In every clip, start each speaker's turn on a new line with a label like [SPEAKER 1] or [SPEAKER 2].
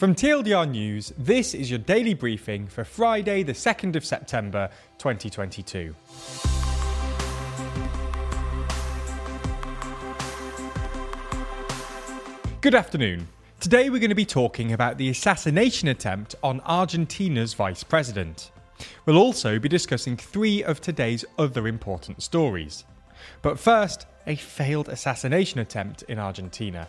[SPEAKER 1] From TLDR News, this is your daily briefing for Friday, the 2nd of September 2022. Good afternoon. Today we're going to be talking about the assassination attempt on Argentina's vice president. We'll also be discussing three of today's other important stories. But first, a failed assassination attempt in Argentina.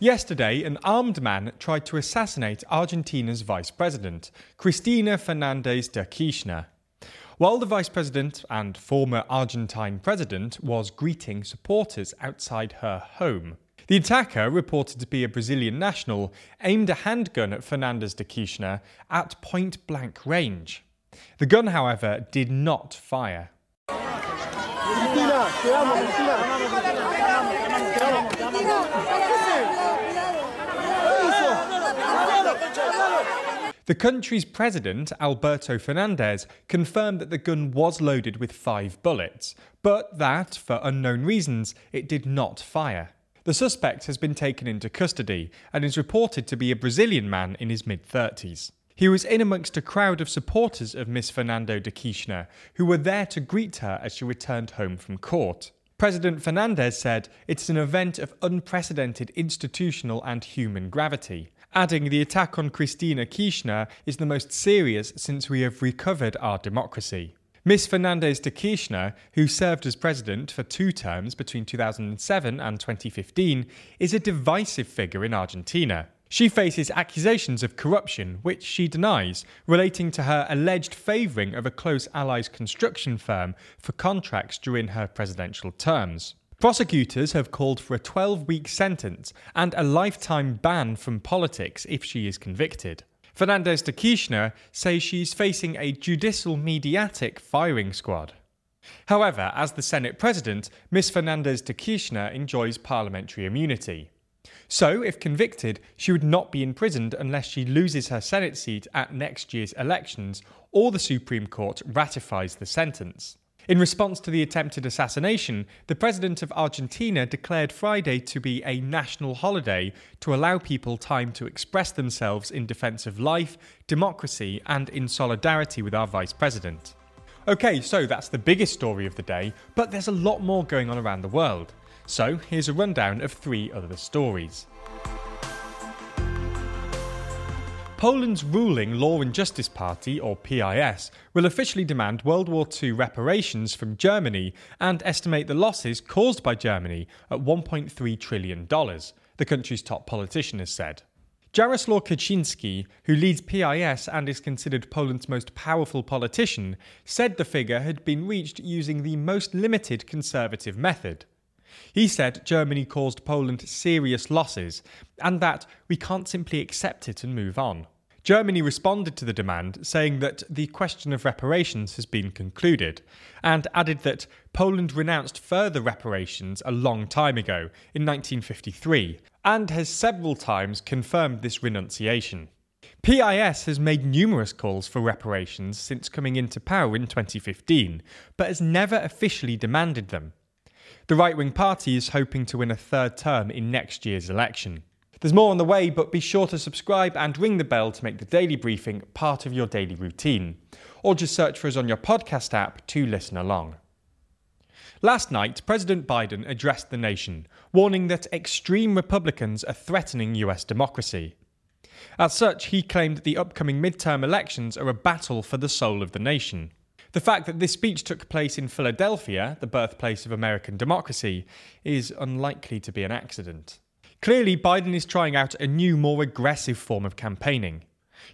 [SPEAKER 1] Yesterday, an armed man tried to assassinate Argentina's vice president, Cristina Fernandez de Kirchner. While the vice president and former Argentine president was greeting supporters outside her home. The attacker, reported to be a Brazilian national, aimed a handgun at Fernandez de Kirchner at point blank range. The gun, however, did not fire. The country's president, Alberto Fernandez, confirmed that the gun was loaded with five bullets, but that, for unknown reasons, it did not fire. The suspect has been taken into custody and is reported to be a Brazilian man in his mid 30s. He was in amongst a crowd of supporters of Miss Fernando de Kirchner, who were there to greet her as she returned home from court. President Fernandez said it's an event of unprecedented institutional and human gravity, adding the attack on Cristina Kirchner is the most serious since we have recovered our democracy. Miss Fernandez de Kirchner, who served as president for two terms between 2007 and 2015, is a divisive figure in Argentina. She faces accusations of corruption, which she denies, relating to her alleged favouring of a close ally's construction firm for contracts during her presidential terms. Prosecutors have called for a 12 week sentence and a lifetime ban from politics if she is convicted. Fernandez de Kirchner says she's facing a judicial mediatic firing squad. However, as the Senate president, Ms. Fernandez de Kirchner enjoys parliamentary immunity. So, if convicted, she would not be imprisoned unless she loses her Senate seat at next year's elections or the Supreme Court ratifies the sentence. In response to the attempted assassination, the president of Argentina declared Friday to be a national holiday to allow people time to express themselves in defense of life, democracy, and in solidarity with our vice president. Okay, so that's the biggest story of the day, but there's a lot more going on around the world. So here's a rundown of three other stories. Poland's ruling Law and Justice Party, or PIS, will officially demand World War II reparations from Germany and estimate the losses caused by Germany at $1.3 trillion, the country's top politician has said. Jaroslaw Kaczynski, who leads PIS and is considered Poland's most powerful politician, said the figure had been reached using the most limited conservative method. He said Germany caused Poland serious losses and that we can't simply accept it and move on. Germany responded to the demand, saying that the question of reparations has been concluded, and added that Poland renounced further reparations a long time ago, in 1953, and has several times confirmed this renunciation. PIS has made numerous calls for reparations since coming into power in 2015, but has never officially demanded them. The right wing party is hoping to win a third term in next year's election. There's more on the way, but be sure to subscribe and ring the bell to make the daily briefing part of your daily routine. Or just search for us on your podcast app to listen along. Last night, President Biden addressed the nation, warning that extreme Republicans are threatening US democracy. As such, he claimed that the upcoming midterm elections are a battle for the soul of the nation. The fact that this speech took place in Philadelphia, the birthplace of American democracy, is unlikely to be an accident. Clearly, Biden is trying out a new, more aggressive form of campaigning.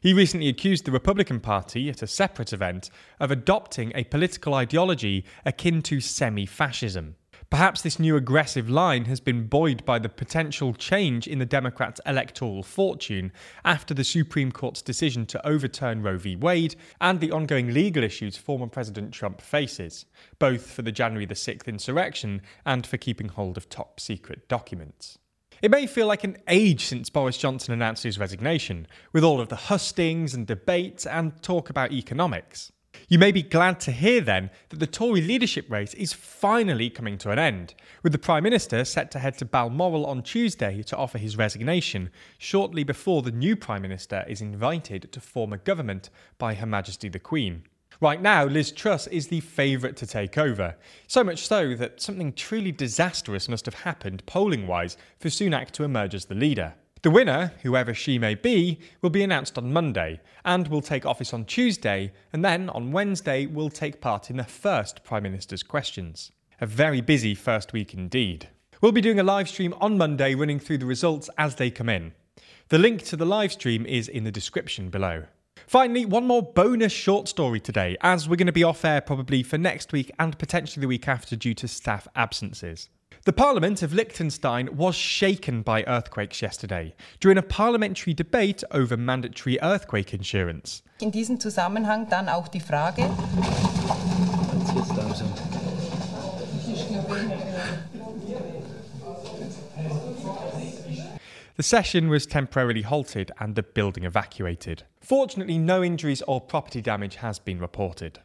[SPEAKER 1] He recently accused the Republican Party at a separate event of adopting a political ideology akin to semi fascism. Perhaps this new aggressive line has been buoyed by the potential change in the Democrats' electoral fortune after the Supreme Court's decision to overturn Roe v. Wade and the ongoing legal issues former President Trump faces, both for the January the 6th insurrection and for keeping hold of top secret documents. It may feel like an age since Boris Johnson announced his resignation, with all of the hustings and debates and talk about economics. You may be glad to hear then that the Tory leadership race is finally coming to an end, with the Prime Minister set to head to Balmoral on Tuesday to offer his resignation, shortly before the new Prime Minister is invited to form a government by Her Majesty the Queen. Right now, Liz Truss is the favourite to take over, so much so that something truly disastrous must have happened polling wise for Sunak to emerge as the leader. The winner, whoever she may be, will be announced on Monday and will take office on Tuesday, and then on Wednesday will take part in the first Prime Minister's questions. A very busy first week indeed. We'll be doing a live stream on Monday running through the results as they come in. The link to the live stream is in the description below. Finally, one more bonus short story today, as we're going to be off air probably for next week and potentially the week after due to staff absences. The Parliament of Liechtenstein was shaken by earthquakes yesterday during a parliamentary debate over mandatory earthquake insurance.
[SPEAKER 2] In diesem Zusammenhang dann auch die Frage.
[SPEAKER 1] The session was temporarily halted and the building evacuated. Fortunately, no injuries or property damage has been reported.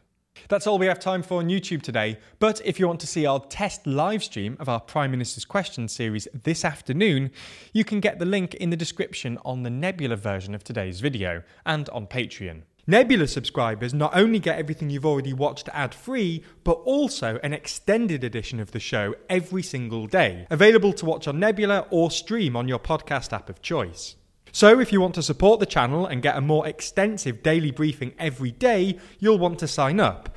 [SPEAKER 1] That's all we have time for on YouTube today. But if you want to see our test live stream of our Prime Minister's Questions series this afternoon, you can get the link in the description on the Nebula version of today's video and on Patreon. Nebula subscribers not only get everything you've already watched ad free, but also an extended edition of the show every single day, available to watch on Nebula or stream on your podcast app of choice. So, if you want to support the channel and get a more extensive daily briefing every day, you'll want to sign up.